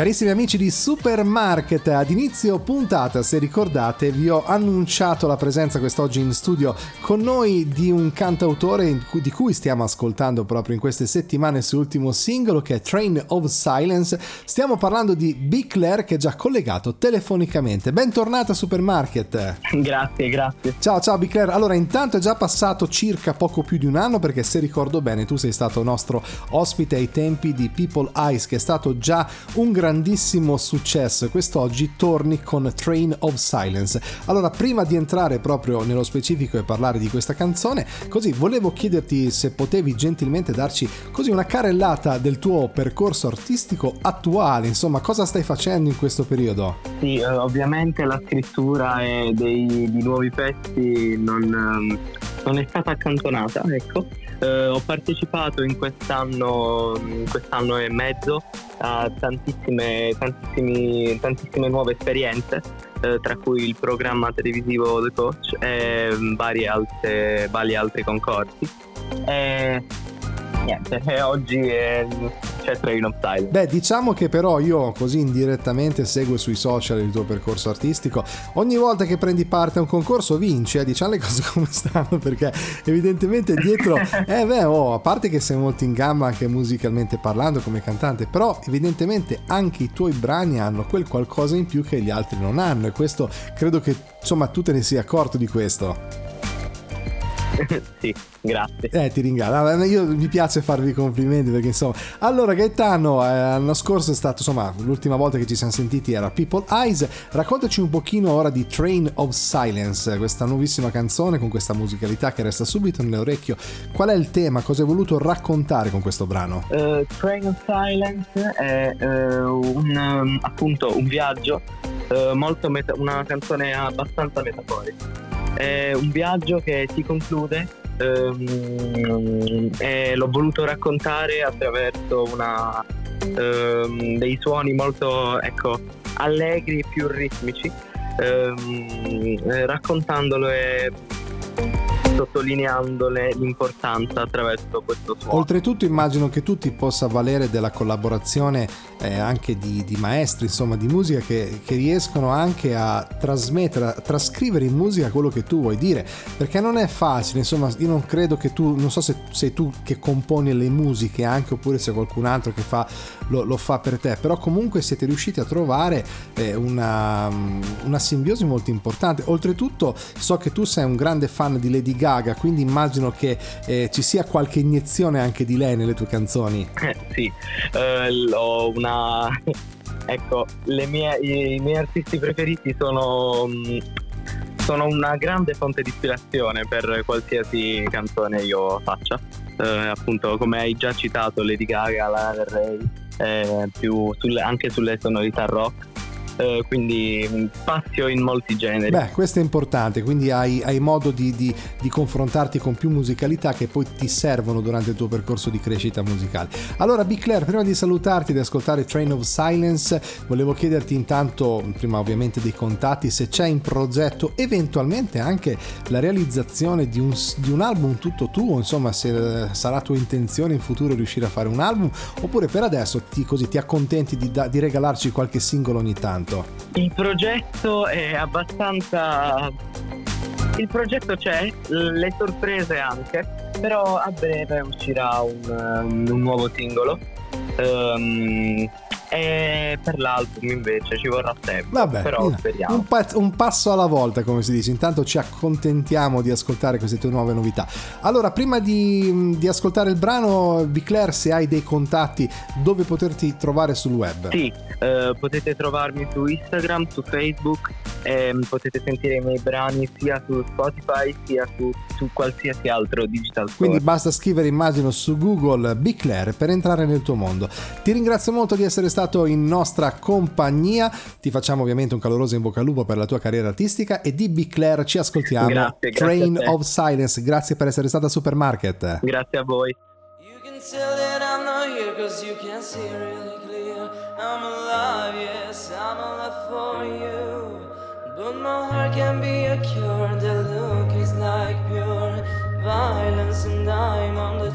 Carissimi amici di Supermarket, ad inizio puntata, se ricordate, vi ho annunciato la presenza quest'oggi in studio con noi di un cantautore di cui stiamo ascoltando proprio in queste settimane il suo ultimo singolo che è Train of Silence. Stiamo parlando di Claire che è già collegato telefonicamente. Bentornata a Supermarket. Grazie, grazie. Ciao, ciao Claire. Allora, intanto è già passato circa poco più di un anno perché se ricordo bene tu sei stato nostro ospite ai tempi di People Eyes che è stato già un grande grandissimo successo e quest'oggi torni con Train of Silence. Allora, prima di entrare proprio nello specifico e parlare di questa canzone, così volevo chiederti se potevi gentilmente darci così una carrellata del tuo percorso artistico attuale, insomma, cosa stai facendo in questo periodo? Sì, eh, ovviamente la scrittura dei, di nuovi pezzi non, ehm, non è stata accantonata, ecco. Eh, ho partecipato in quest'anno, in quest'anno e mezzo a tantissime, tantissime nuove esperienze, eh, tra cui il programma televisivo The Coach e vari, altre, vari altri concorsi. E niente, e oggi è c'è Train of Style. Beh, diciamo che però io così indirettamente seguo sui social il tuo percorso artistico. Ogni volta che prendi parte a un concorso vinci, eh, diciamo le cose come stanno, perché evidentemente dietro, eh beh, oh, a parte che sei molto in gamba anche musicalmente parlando come cantante, però evidentemente anche i tuoi brani hanno quel qualcosa in più che gli altri non hanno e questo credo che insomma tu te ne sia accorto di questo. sì, grazie. Eh, ti ringrazio. Io mi piace farvi complimenti perché insomma. Allora, Gaetano, eh, l'anno scorso è stato, insomma, l'ultima volta che ci siamo sentiti era People Eyes. Raccontaci un pochino ora di Train of Silence, questa nuovissima canzone con questa musicalità che resta subito nell'orecchio. Qual è il tema? Cosa hai voluto raccontare con questo brano? Uh, Train of Silence è uh, un, um, appunto un viaggio, uh, molto meta- una canzone abbastanza metaforica è un viaggio che si conclude ehm, e l'ho voluto raccontare attraverso una, ehm, dei suoni molto ecco, allegri, più ritmici, ehm, raccontandolo e sottolineandole l'importanza attraverso questo suono. Oltretutto immagino che tu ti possa valere della collaborazione eh, anche di, di, maestri, insomma di musica che, che, riescono anche a trasmettere, a trascrivere in musica quello che tu vuoi dire, perché non è facile, insomma io non credo che tu, non so se sei tu che componi le musiche anche oppure se qualcun altro che fa, lo, lo fa per te, però comunque siete riusciti a trovare eh, una, una simbiosi molto importante. Oltretutto so che tu sei un grande fan di Lady Gaga Gaga, quindi immagino che eh, ci sia qualche iniezione anche di lei nelle tue canzoni. Eh, sì, eh, ho una... ecco, mie, i miei artisti preferiti sono, mm, sono una grande fonte di ispirazione per qualsiasi canzone io faccia. Eh, appunto, come hai già citato, Lady Gaga, Del Rey, eh, più sulle, anche sulle sonorità rock eh, quindi spazio in molti generi. Beh, questo è importante, quindi hai, hai modo di, di, di, confrontarti con più musicalità che poi ti servono durante il tuo percorso di crescita musicale. Allora, Big Claire, prima di salutarti e di ascoltare Train of Silence, volevo chiederti intanto, prima ovviamente dei contatti, se c'è in progetto eventualmente anche la realizzazione di un, di un album tutto tuo, insomma, se sarà tua intenzione in futuro riuscire a fare un album, oppure per adesso ti, così, ti accontenti di, di regalarci qualche singolo ogni tanto progetto? Il progetto è abbastanza... Il progetto c'è, le sorprese anche, però a breve uscirà un, un nuovo singolo. Um, e per l'album invece ci vorrà tempo. Vabbè, però speriamo. Un, pa- un, passo alla volta, come si dice. Intanto ci accontentiamo di ascoltare queste tue nuove novità. Allora, prima di, di ascoltare il brano, Biclair, se hai dei contatti, dove poterti trovare sul web? Sì, eh, potete trovarmi su Instagram, su Facebook, eh, potete sentire i miei brani sia su Spotify sia su, su qualsiasi altro digital store. Quindi basta scrivere, immagino, su Google Biclair per entrare nel tuo mondo. Ti ringrazio molto di essere stato stato in nostra compagnia. Ti facciamo ovviamente un caloroso in bocca al lupo per la tua carriera artistica e di Claire ci ascoltiamo. Grazie, Train of Silence. Grazie per essere stata a Supermarket. Grazie a voi. But my heart can be a cure. The look is like pure violence, and I'm on the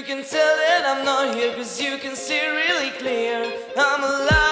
You can tell that I'm not here, cause you can see really clear. I'm alive.